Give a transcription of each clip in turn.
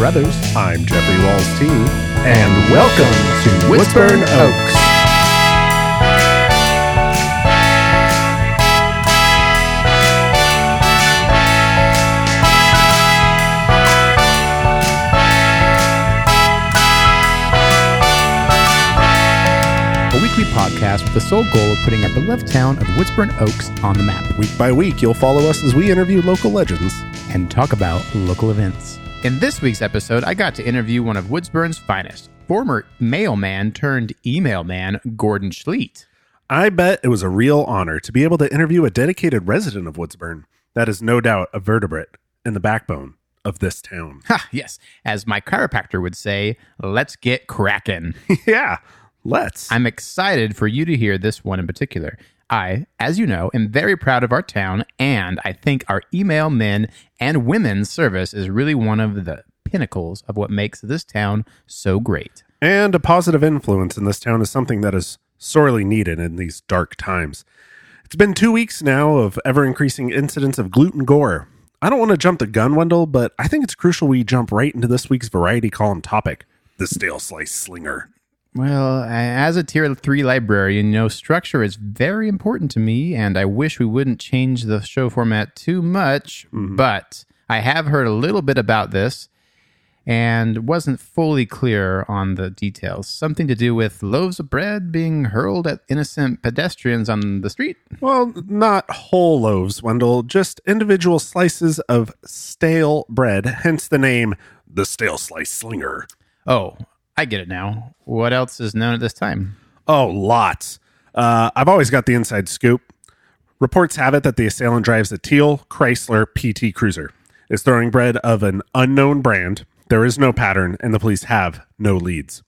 Carruthers. I'm Jeffrey Walls T. And welcome to Woodsburn Oaks. A weekly podcast with the sole goal of putting our beloved town of Woodsburn Oaks on the map Week by week, you'll follow us as we interview local legends. and talk about local events. In this week's episode, I got to interview one of Woodsburn's finest, former mailman turned email man, Gordon Schleet. I bet it was a real honor to be able to interview a dedicated resident of Woodsburn. That is no doubt a vertebrate in the backbone of this town. Ha, yes, as my chiropractor would say, let's get crackin'. yeah, let's. I'm excited for you to hear this one in particular. I, as you know, am very proud of our town, and I think our email men and women's service is really one of the pinnacles of what makes this town so great. And a positive influence in this town is something that is sorely needed in these dark times. It's been two weeks now of ever increasing incidents of gluten gore. I don't want to jump the gun, Wendell, but I think it's crucial we jump right into this week's variety column topic the stale slice slinger. Well, as a tier three librarian, you know, structure is very important to me, and I wish we wouldn't change the show format too much. Mm-hmm. But I have heard a little bit about this and wasn't fully clear on the details. Something to do with loaves of bread being hurled at innocent pedestrians on the street. Well, not whole loaves, Wendell, just individual slices of stale bread, hence the name the stale slice slinger. Oh, I get it now. What else is known at this time? Oh, lots. Uh, I've always got the inside scoop. Reports have it that the assailant drives a teal Chrysler PT Cruiser, is throwing bread of an unknown brand. There is no pattern, and the police have no leads.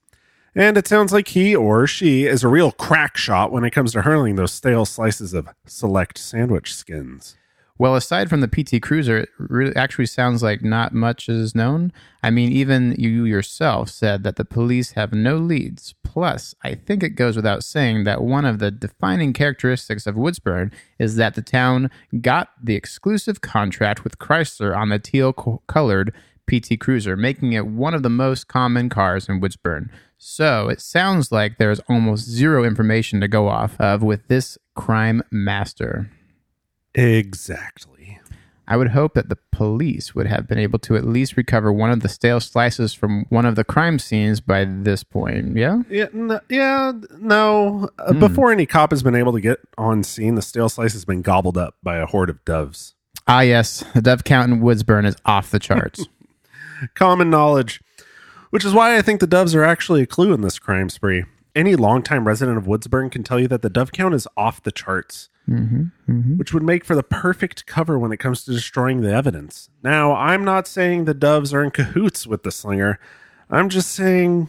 And it sounds like he or she is a real crack shot when it comes to hurling those stale slices of select sandwich skins. Well, aside from the PT Cruiser, it really actually sounds like not much is known. I mean, even you yourself said that the police have no leads. Plus, I think it goes without saying that one of the defining characteristics of Woodsburn is that the town got the exclusive contract with Chrysler on the teal co- colored PT Cruiser, making it one of the most common cars in Woodsburn. So it sounds like there's almost zero information to go off of with this crime master. Exactly. I would hope that the police would have been able to at least recover one of the stale slices from one of the crime scenes by this point. Yeah? Yeah, n- yeah, no. Uh, Before any cop has been able to get on scene, the stale slice has been gobbled up by a horde of doves. Ah, yes. The dove count in Woodsburn is off the charts. common knowledge, which is why I think the doves are actually a clue in this crime spree. Any longtime resident of Woodsburn can tell you that the dove count is off the charts, Mm-hmm. Mm-hmm. which would make for the perfect cover when it comes to destroying the evidence. Now, I'm not saying the doves are in cahoots with the slinger. I'm just saying,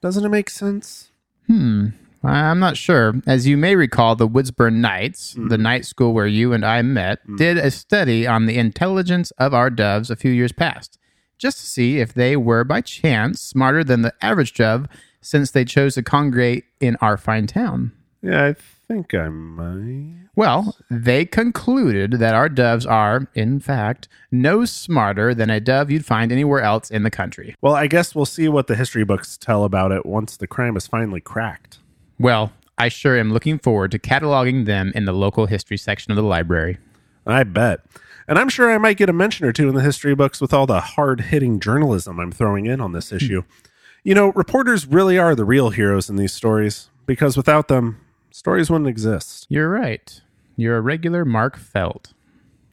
doesn't it make sense? Hmm. I'm not sure. As you may recall, the Woodsburn Knights, hmm. the night school where you and I met, hmm. did a study on the intelligence of our doves a few years past, just to see if they were by chance smarter than the average dove since they chose to congregate in our fine town. Yeah, I think I might. Well, they concluded that our doves are, in fact, no smarter than a dove you'd find anywhere else in the country. Well, I guess we'll see what the history books tell about it once the crime is finally cracked. Well, I sure am looking forward to cataloging them in the local history section of the library. I bet. And I'm sure I might get a mention or two in the history books with all the hard hitting journalism I'm throwing in on this hmm. issue. You know, reporters really are the real heroes in these stories because without them, stories wouldn't exist. You're right. You're a regular Mark Felt.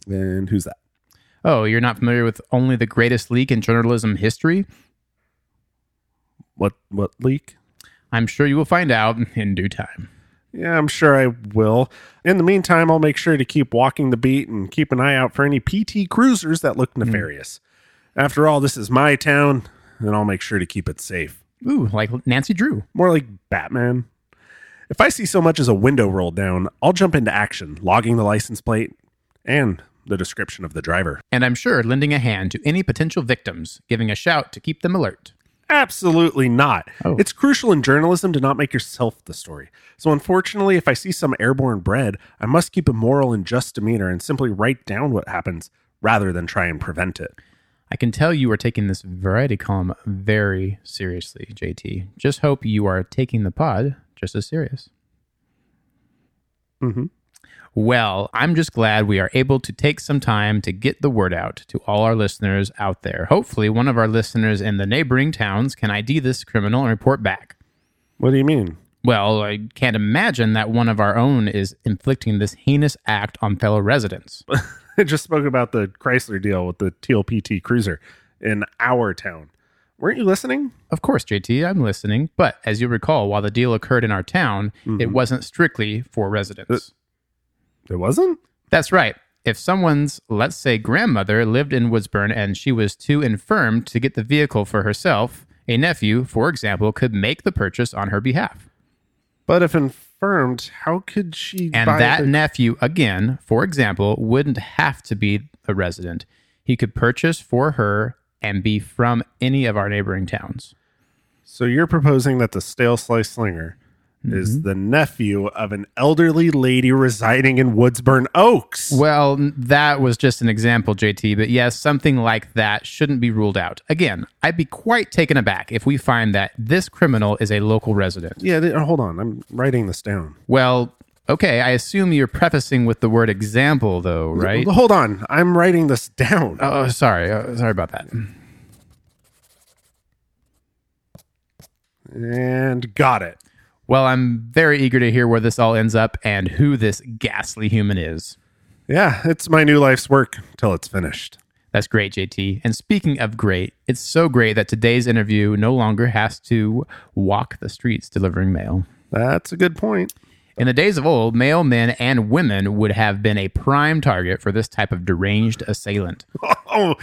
And who's that? Oh, you're not familiar with only the greatest leak in journalism history? What what leak? I'm sure you will find out in due time. Yeah, I'm sure I will. In the meantime, I'll make sure to keep walking the beat and keep an eye out for any PT cruisers that look hmm. nefarious. After all, this is my town, and I'll make sure to keep it safe. Ooh, like Nancy Drew. More like Batman. If I see so much as a window rolled down, I'll jump into action, logging the license plate and the description of the driver. And I'm sure lending a hand to any potential victims, giving a shout to keep them alert. Absolutely not. Oh. It's crucial in journalism to not make yourself the story. So, unfortunately, if I see some airborne bread, I must keep a moral and just demeanor and simply write down what happens rather than try and prevent it. I can tell you are taking this variety column very seriously, JT. Just hope you are taking the pod just as serious. Mm-hmm. Well, I'm just glad we are able to take some time to get the word out to all our listeners out there. Hopefully, one of our listeners in the neighboring towns can ID this criminal and report back. What do you mean? Well, I can't imagine that one of our own is inflicting this heinous act on fellow residents. I just spoke about the Chrysler deal with the teal PT Cruiser in our town. Weren't you listening? Of course, JT, I'm listening. But as you recall, while the deal occurred in our town, it mm-hmm. wasn't strictly for residents. It wasn't? That's right. If someone's, let's say, grandmother lived in Woodsburn and she was too infirm to get the vehicle for herself, a nephew, for example, could make the purchase on her behalf. But if infirmed, how could she And that the- nephew, again, for example, wouldn't have to be a resident. He could purchase for her and be from any of our neighboring towns. So you're proposing that the stale slice slinger is mm-hmm. the nephew of an elderly lady residing in Woodsburn Oaks. Well, that was just an example, JT, but yes, something like that shouldn't be ruled out. Again, I'd be quite taken aback if we find that this criminal is a local resident. yeah, hold on. I'm writing this down. Well, okay, I assume you're prefacing with the word example, though, right? Hold on. I'm writing this down. Oh, oh sorry. Oh, sorry about that. And got it. Well, I'm very eager to hear where this all ends up and who this ghastly human is. Yeah, it's my new life's work till it's finished. That's great, JT. And speaking of great, it's so great that today's interview no longer has to walk the streets delivering mail. That's a good point. In the days of old, male men and women would have been a prime target for this type of deranged assailant. Oh,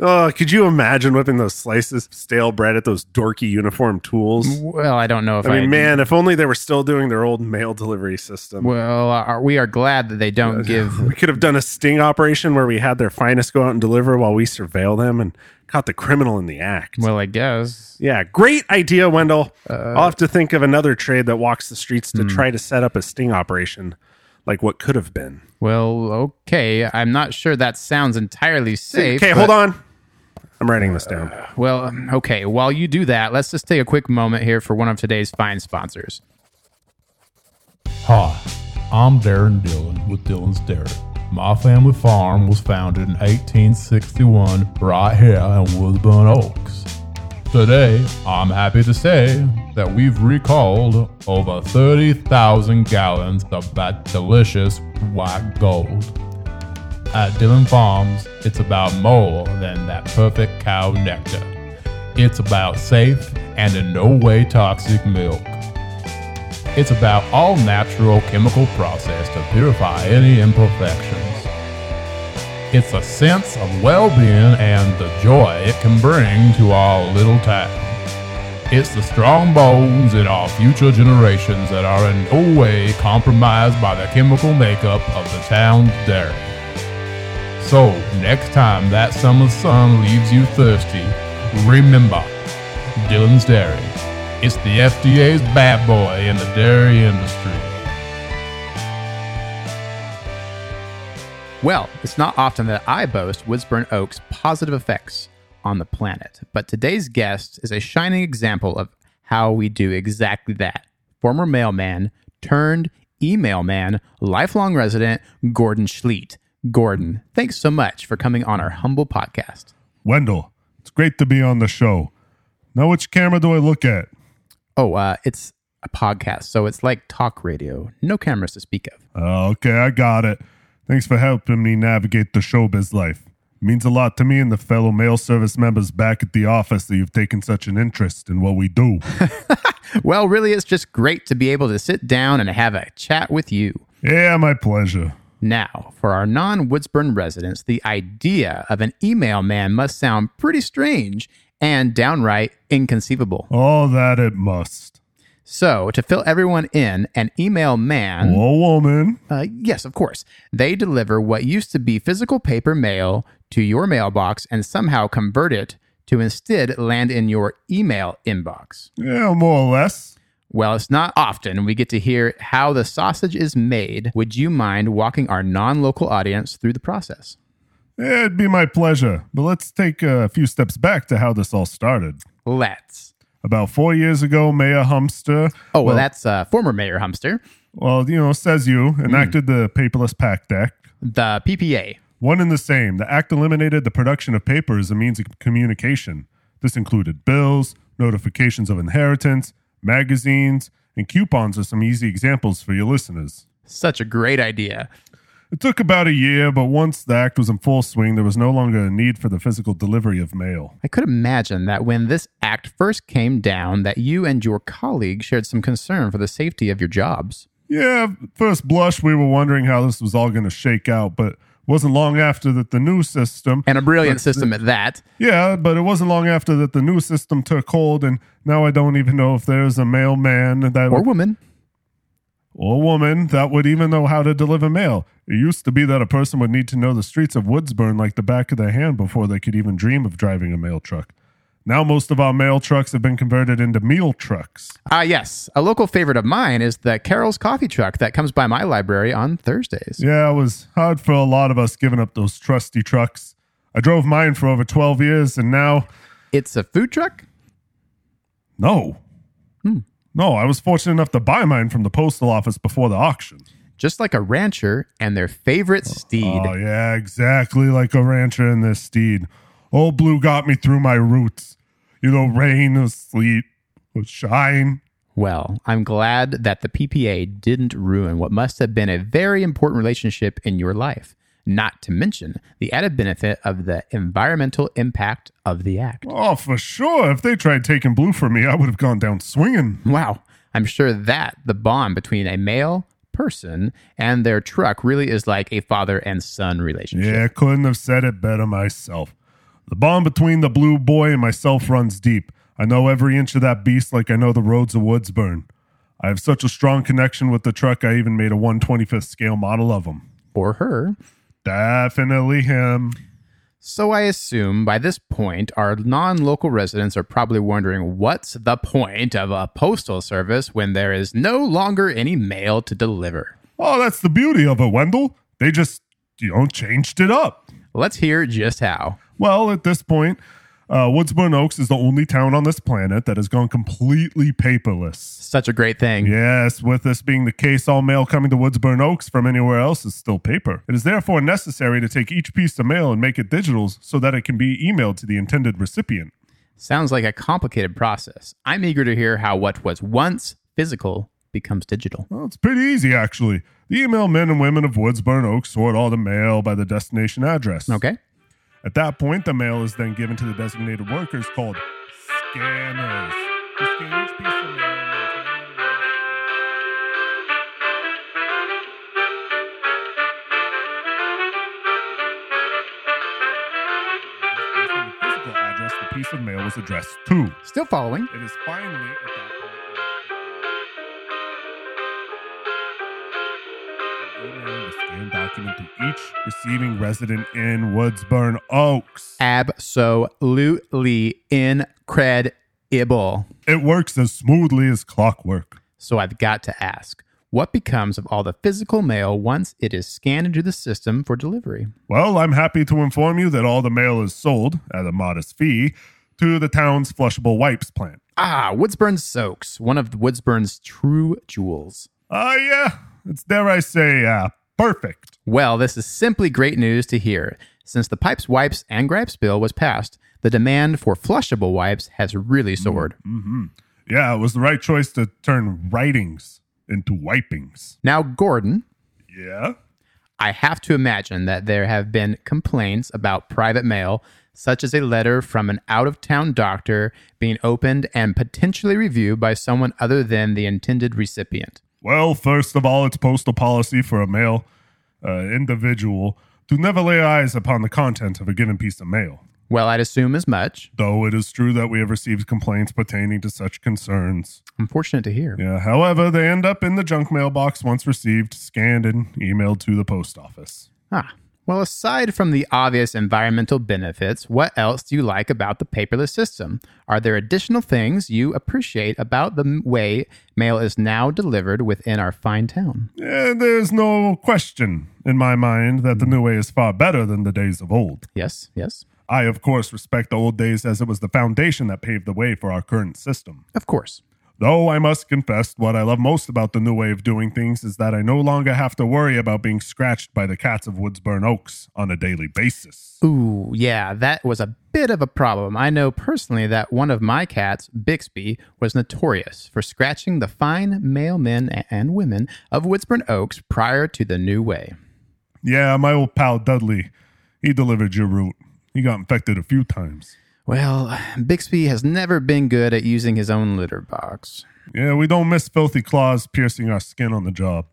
oh, could you imagine whipping those slices of stale bread at those dorky uniform tools? Well, I don't know if I I, mean, man, if only they were still doing their old mail delivery system. Well, uh, are, we are glad that they don't give. We could have done a sting operation where we had their finest go out and deliver while we surveil them and caught the criminal in the act. Well, I guess. yeah, great idea, Wendell. Uh, I'll have to think of another trade that walks the streets hmm. to try to set up a sting operation like what could have been. Well, okay. I'm not sure that sounds entirely safe. Okay, but- hold on. I'm writing this down. Well, um, okay. While you do that, let's just take a quick moment here for one of today's fine sponsors. Hi, I'm Darren Dillon with Dillon's Dairy. My family farm was founded in 1861 right here in Woodsburn Oaks. Today, I'm happy to say that we've recalled over 30,000 gallons of that delicious white gold. At Dillon Farms, it's about more than that perfect cow nectar. It's about safe and in no way toxic milk. It's about all natural chemical process to purify any imperfections. It's a sense of well-being and the joy it can bring to our little town. It's the strong bones in our future generations that are in no way compromised by the chemical makeup of the town's dairy. So, next time that summer sun leaves you thirsty, remember Dillon's Dairy. It's the FDA's bad boy in the dairy industry. Well, it's not often that I boast Woodsburn Oak's positive effects on the planet, but today's guest is a shining example of how we do exactly that. Former mailman turned email man, lifelong resident Gordon Schleet. Gordon, thanks so much for coming on our humble podcast. Wendell, it's great to be on the show. Now, which camera do I look at? Oh, uh, it's a podcast, so it's like talk radio. No cameras to speak of. Oh, okay, I got it. Thanks for helping me navigate the showbiz life. It means a lot to me and the fellow mail service members back at the office that you've taken such an interest in what we do. Well, really, it's just great to be able to sit down and have a chat with you. yeah, my pleasure. Now, for our non Woodsburn residents, the idea of an email man must sound pretty strange and downright inconceivable. All that it must. So, to fill everyone in, an email man, Or woman. uh, yes, of course, they deliver what used to be physical paper mail to your mailbox and somehow convert it to instead land in your email inbox. Yeah, more or less. Well, it's not often we get to hear how the sausage is made. Would you mind walking our non local audience through the process? Yeah, it'd be my pleasure. But let's take a few steps back to how this all started. Let's. About four years ago, Mayor Humster, Oh, well, that's uh, former Mayor Humster, well, you know, says you, enacted the Paperless Pact Act. the PPA. One and the same. The act eliminated the production of paper as a means of communication. This included bills, notifications of inheritance, magazines, and coupons are some easy examples for your listeners. Such a great idea. It took about a year, but once the act was in full swing, there was no longer a need for the physical delivery of mail. I could imagine that when this act first came down, that you and your colleagues shared some concern for the safety of your jobs. Yeah, first blush, we were wondering how this was all going to shake out, but it wasn't long after that the new system. And a brilliant system at that. Yeah, but it wasn't long after that the new system took hold, and now I don't even know if there's a mailman that Or woman. Or woman that would even know how to deliver mail. It used to be that a person would need to know the streets of Woodsburn like the back of their hand before they could even dream of driving a mail truck. Now most of our mail trucks have been converted into meal trucks. Ah, yes. A local favorite of mine is the Carol's Coffee Truck that comes by my library on Thursdays. Yeah, it was hard for a lot of us giving up those trusty trucks. I drove mine for over 12 years and now It's a food truck? no. No, I was fortunate enough to buy mine from the postal office before the auction. Just like a rancher and their favorite steed. Oh, yeah, exactly like a rancher and this steed. Old Blue got me through my roots. You know, rain or sleet or shine. Well, I'm glad that the PPA didn't ruin what must have been a very important relationship in your life, not to mention the added benefit of the environmental impact of the act. Oh, for sure. If they tried taking Blue from me, I would have gone down swinging. Wow, I'm sure that the bond between a male person and their truck really is like a father and son relationship. Yeah, couldn't have said it better myself. The bond between the Blue Boy and myself runs deep. I know every inch of that beast like I know the roads of Woodsburn. I have such a strong connection with the truck, I even made a 125th scale model of him. Or her. Definitely him. So I assume by this point, our non local residents are probably wondering what's the point of a postal service when there is no longer any mail to deliver? Oh, that's the beauty of it, Wendell. They just, you know, changed it up. Let's hear just how. Well, at this point, uh, Woodsburn Oaks is the only town on this planet that has gone completely paperless. Such a great thing. Yes, with this being the case, all mail coming to Woodsburn Oaks from anywhere else is still paper. It is therefore necessary to take each piece of mail and make it digital so that it can be emailed to the intended recipient. Sounds like a complicated process. I'm eager to hear how what was once physical becomes digital. Well, it's pretty easy, actually. The email men and women of Woodsburn Oaks sort all the mail by the destination address. Okay. At that point, the mail is then given to the designated workers called scanners. who scan each piece of mail and then turn it around. Based on the physical address the piece of mail was addressed to. Still following. It is finally at that point. Emailing the scanned document to each receiving resident in Woodsburn Oaks. Absolutely incredible. It works as smoothly as clockwork. So I've got to ask what becomes of all the physical mail once it is scanned into the system for delivery? Well, I'm happy to inform you that all the mail is sold at a modest fee to the town's flushable wipes plant. Ah, Woodsburn Soaks, one of Woodsburn's true jewels. Ah, yeah, it's dare I say, uh, perfect. Well, this is simply great news to hear. Since the Pipes, Wipes, and Gripes bill was passed, the demand for flushable wipes has really soared. Yeah, it was the right choice to turn writings into wipings. Now, Gordon, Yeah? I have to imagine that there have been complaints about private mail, such as a letter from an out of town doctor being opened and potentially reviewed by someone other than the intended recipient. Well, first of all, it's postal policy for a male uh, individual to never lay eyes upon the content of a given piece of mail. Well, I'd assume as much. Though it is true that we have received complaints pertaining to such concerns. Unfortunate to hear. Yeah, however, they end up in the junk mailbox once received, scanned, and emailed to the post office. Ah, Well, aside from the obvious environmental benefits, what else do you like about the paperless system? Are there additional things you appreciate about the way mail is now delivered within our fine town? And there's no question in my mind that the new way is far better than the days of old. Yes, yes, I, of course, respect the old days as it was the foundation that paved the way for our current system. of course. Though I must confess, what I love most about the new way of doing things is that I no longer have to worry about being scratched by the cats of Woodsburn Oaks on a daily basis. Ooh, yeah, that was a bit of a problem. I know personally that one of my cats, Bixby, was notorious for scratching the fine male men and women of Woodsburn Oaks prior to the new way. Yeah, my old pal Dudley, he delivered your route. He got infected a few times. Well, Bixby has never been good at using his own litter box. Yeah, we don't miss filthy claws piercing our skin on the job.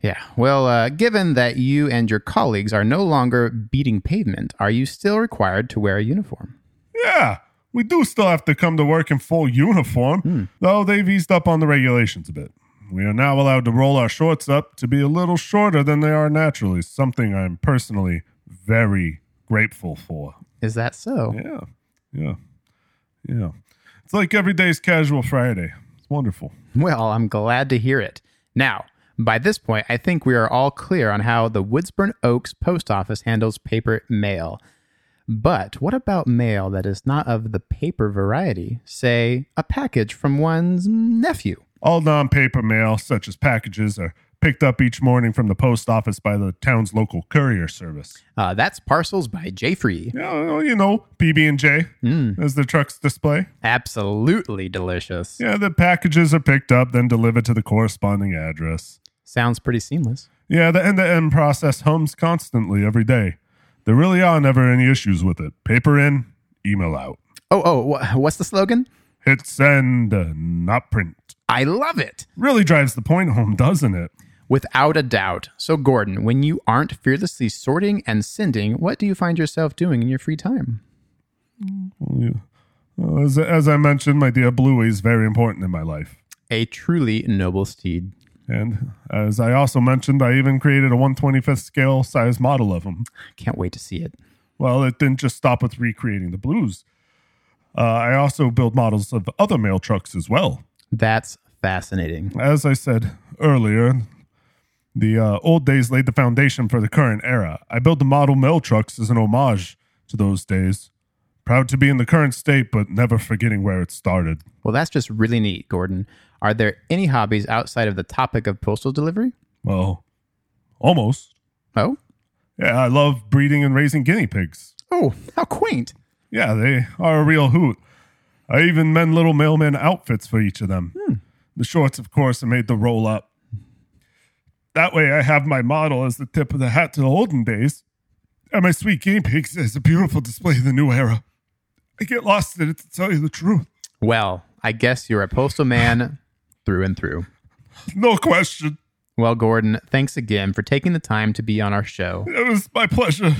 Yeah, well, uh, given that you and your colleagues are no longer beating pavement, are you still required to wear a uniform? Yeah, we do still have to come to work in full uniform, though they've eased up on the regulations a bit. We are now allowed to roll our shorts up to be a little shorter than they are naturally, something I'm personally very grateful for. Is that so? Yeah, yeah, yeah. It's like every day's casual Friday. It's wonderful. Well, I'm glad to hear it. Now, by this point, I think we are all clear on how the Woodsburn Oaks post office handles paper mail. But what about mail that is not of the paper variety? Say, a package from one's nephew. All non paper mail, such as packages, are picked up each morning from the post office by the town's local courier service. Uh, that's Parcels by J Free. Yeah, well, you know, PB and J, as the trucks display. Absolutely delicious. Yeah, the packages are picked up, then delivered to the corresponding address. Sounds pretty seamless. Yeah, the end to end process hums constantly every day. There really are never any issues with it. Paper in, email out. Oh, oh, wh- what's the slogan? Hit send, uh, not print. I love it. Really drives the point home, doesn't it? Without a doubt. So, Gordon, when you aren't fearlessly sorting and sending, what do you find yourself doing in your free time? Well, as, as I mentioned, my dear Bluey is very important in my life. A truly noble steed. And as I also mentioned, I even created a 125th scale size model of him. Can't wait to see it. Well, it didn't just stop with recreating the blues. Uh, I also build models of other mail trucks as well. That's fascinating. As I said earlier, the uh, old days laid the foundation for the current era. I built the model mail trucks as an homage to those days. Proud to be in the current state, but never forgetting where it started. Well, that's just really neat, Gordon. Are there any hobbies outside of the topic of postal delivery? Well, almost. Oh? Yeah, I love breeding and raising guinea pigs. Oh, how quaint. Yeah, they are a real hoot. I even mend little mailman outfits for each of them. The shorts, of course, are made to roll up. That way, I have my model as the tip of the hat to the olden days, and my sweet guinea pigs as a beautiful display of the new era. I get lost in it to tell you the truth. Well, I guess you're a postal man through and through. No question. Well, Gordon, thanks again for taking the time to be on our show. It was my pleasure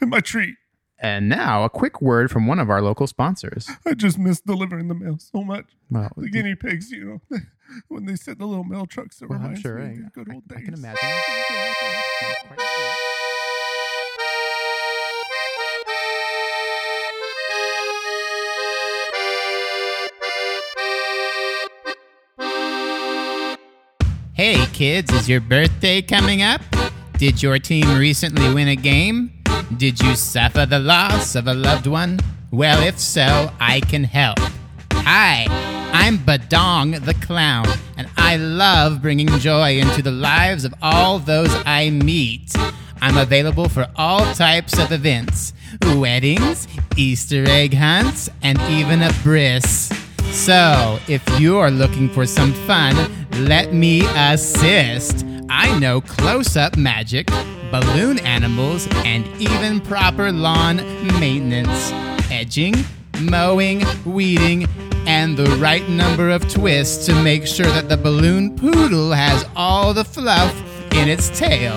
and my treat. And now, a quick word from one of our local sponsors. I just miss delivering the mail so much. Well, The guinea pigs, you know, when they sit in the little mail trucks, it well, I'm reminds sure me I, of good old I days. can imagine. Sounds quite cool. Hey kids, is your birthday coming up? Did your team recently win a game? Did you suffer the loss of a loved one? Well, if so, I can help. Hi, I'm Badong the Clown, and I love bringing joy into the lives of all those I meet. I'm available for all types of events weddings, Easter egg hunts, and even a bris. So, if you're looking for some fun, let me assist. I know close up magic, balloon animals, and even proper lawn maintenance. Edging, mowing, weeding, and the right number of twists to make sure that the balloon poodle has all the fluff in its tail.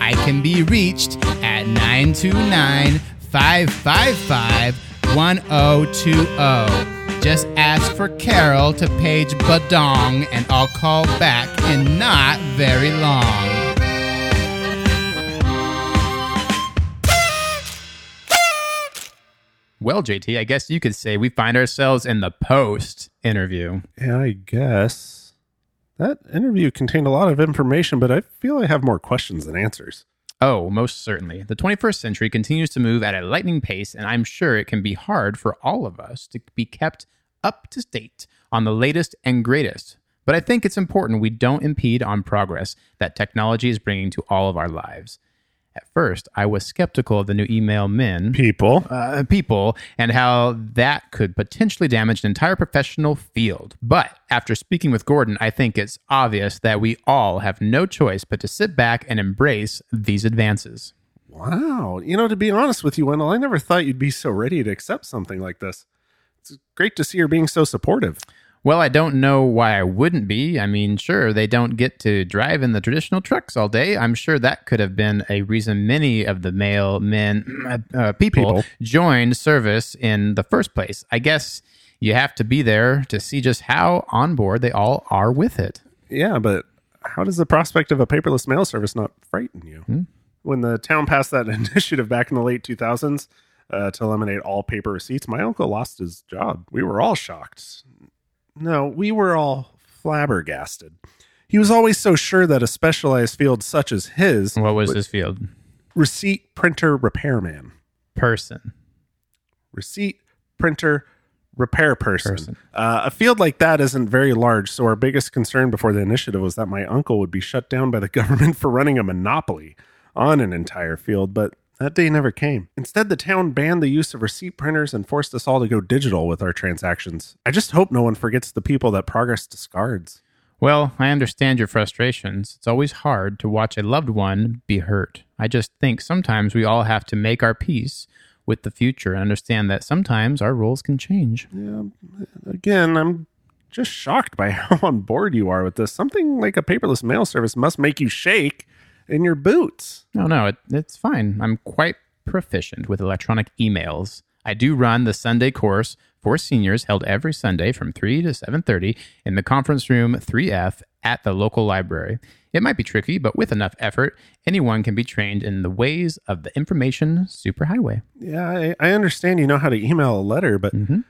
I can be reached at 929 555 1020. Just ask for Carol to page Badong, and I'll call back in not very long. Well, JT, I guess you could say we find ourselves in the post interview. Yeah, I guess. That interview contained a lot of information, but I feel I have more questions than answers. Oh, most certainly. The 21st century continues to move at a lightning pace, and I'm sure it can be hard for all of us to be kept up to date on the latest and greatest. But I think it's important we don't impede on progress that technology is bringing to all of our lives. At first, I was skeptical of the new email men People. uh, people and how that could potentially damage an entire professional field. But after speaking with Gordon, I think it's obvious that we all have no choice but to sit back and embrace these advances. Wow. You know, to be honest with you, Wendell, I never thought you'd be so ready to accept something like this. It's great to see you're being so supportive. Well, I don't know why I wouldn't be. I mean, sure, they don't get to drive in the traditional trucks all day. I'm sure that could have been a reason many of the male men uh, people, People. joined service in the first place. I guess you have to be there to see just how on board they all are with it. Yeah, but how does the prospect of a paperless mail service not frighten you? When the town passed that initiative back in the late 2000s uh, to eliminate all paper receipts, my uncle lost his job. We were all shocked. No, we were all flabbergasted. He was always so sure that a specialized field such as his What was his field? receipt printer repairman, Person. receipt printer repair person. Person. Uh, a field like that isn't very large, so our biggest concern before the initiative was that my uncle would be shut down by the government for running a monopoly on an entire field, but that day never came. Instead, the town banned the use of receipt printers and forced us all to go digital with our transactions. I just hope no one forgets the people that progress discards. Well, I understand your frustrations. It's always hard to watch a loved one be hurt. I just think sometimes we all have to make our peace with the future and understand that sometimes our roles can change. Yeah. Again, I'm just shocked by how on board you are with this. Something like a paperless mail service must make you shake in your boots. No, no, it, it's fine. I'm quite proficient with electronic emails. I do run the Sunday course for seniors held every Sunday from 3 to 7:30 in the conference room 3F at the local library. It might be tricky, but with enough effort, anyone can be trained in the ways of the information superhighway. Yeah, I, I understand you know how to email a letter, but mm-hmm.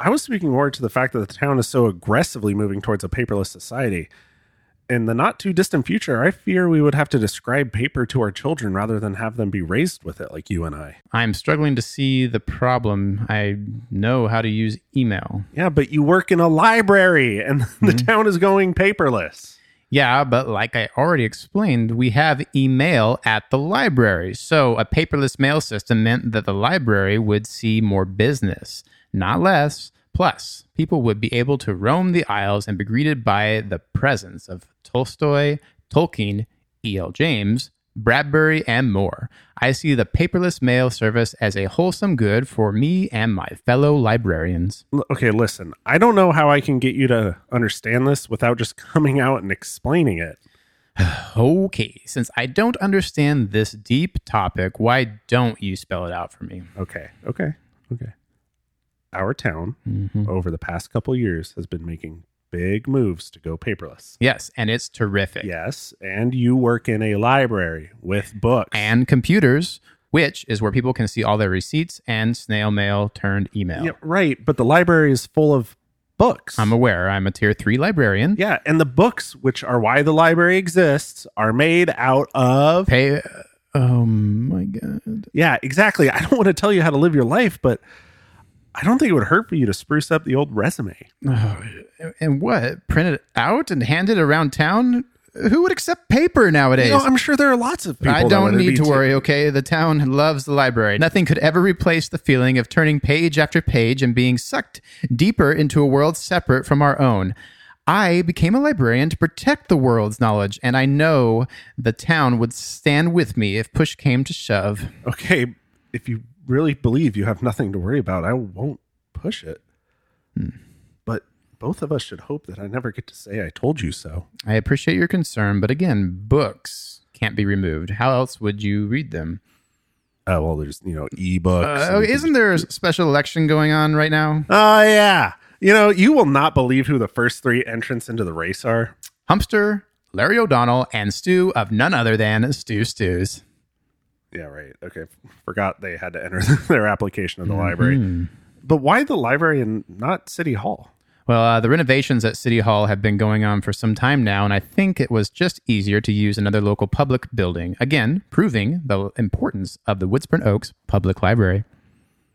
I was speaking more to the fact that the town is so aggressively moving towards a paperless society. In the not too distant future, I fear we would have to describe paper to our children rather than have them be raised with it like you and I. I'm struggling to see the problem. I know how to use email. Yeah, but you work in a library and the mm-hmm. town is going paperless. Yeah, but like I already explained, we have email at the library. So a paperless mail system meant that the library would see more business, not less. Plus, people would be able to roam the aisles and be greeted by the presence of Tolstoy, Tolkien, E.L. James, Bradbury, and more. I see the paperless mail service as a wholesome good for me and my fellow librarians. Okay, listen, I don't know how I can get you to understand this without just coming out and explaining it. Okay, since I don't understand this deep topic, why don't you spell it out for me? Okay, okay, okay. Our town mm-hmm. over the past couple years has been making big moves to go paperless. Yes, and it's terrific. Yes, and you work in a library with books. And computers, which is where people can see all their receipts and snail mail turned email. yeah, right, but the library is full of books. I'm aware. I'm a tier three librarian. yeah, and the books, which are why the library exists, are made out of Pay. Uh, oh my god. Yeah, exactly. I don't want to tell you how to live your life, but I don't think it would hurt for you to spruce up the old resume. And what? Print it out and hand it around town? Who would accept paper nowadays? You know, I'm sure there are lots of people. I don't need to too- worry, okay? The town loves the library. Nothing could ever replace the feeling of turning page after page and being sucked deeper into a world separate from our own. I became a librarian to protect the world's knowledge, and I know the town would stand with me if push came to shove. Okay, if you really believe you have nothing to worry about, I won't push it. Hmm. But both of us should hope that I never get to say I told you so. I appreciate your concern, but again, books can't be removed. How else would you read them? Oh well, there's you know ebooks. Uh, isn't there a special election going on right now? Oh yeah. You know, you will not believe who the first three entrants into the race are. Humpster, Larry O'Donnell, and Stu of none other than Stu Stews. Yeah, right. Okay. Forgot they had to enter their application in the library. But why the library and not City Hall? Well, uh, the renovations at City Hall have been going on for some time now, and I think it was just easier to use another local public building. Again, proving the importance of the Woodsburn Oaks Public Library.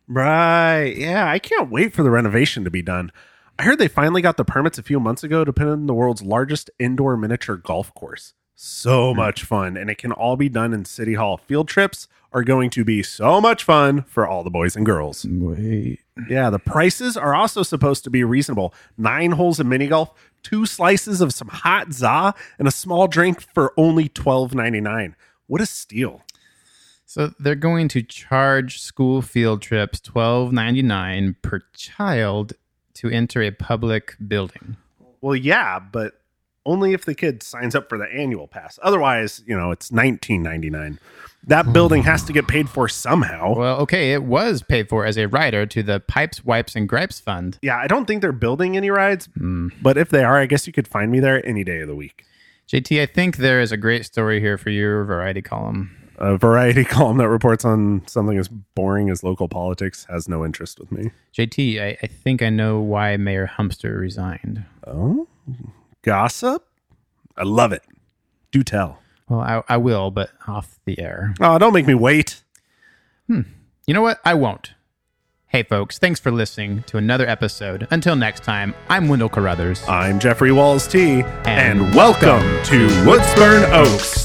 Right. Yeah, I can't wait for the renovation to be done. I heard they finally got the permits a few months ago to put in the world's largest indoor miniature golf course. So hmm. much fun, and it can all be done in City Hall. Field trips are going to be so much fun for all the boys and girls. Wait. Yeah, the prices are also supposed to be reasonable. Nine holes of mini golf, two slices of some hot za, and a small drink for only twelve ninety nine. What a steal! So they're going to charge school field trips twelve ninety nine per child to enter a public building. Well, yeah, but only if the kid signs up for the annual pass. Otherwise, you know, it's nineteen ninety nine. That building has to get paid for somehow. Well, okay, it was paid for as a rider to the Pipes, Wipes, and Gripes Fund. Yeah, I don't think they're building any rides, hmm. but if they are, I guess you could find me there any day of the week. JT, I think there is a great story here for your variety column. A variety column that reports on something as boring as local politics has no interest with me. JT, I, I think I know why Mayor Humpster resigned. Oh, gossip? I love it. Do tell. Well, I, I will, but off the air. Oh, don't make me wait. Hmm. You know what? I won't. Hey, folks, thanks for listening to another episode. Until next time, I'm Wendell Carruthers. I'm Jeffrey Walls T, and, And welcome to Woodsburn Oaks.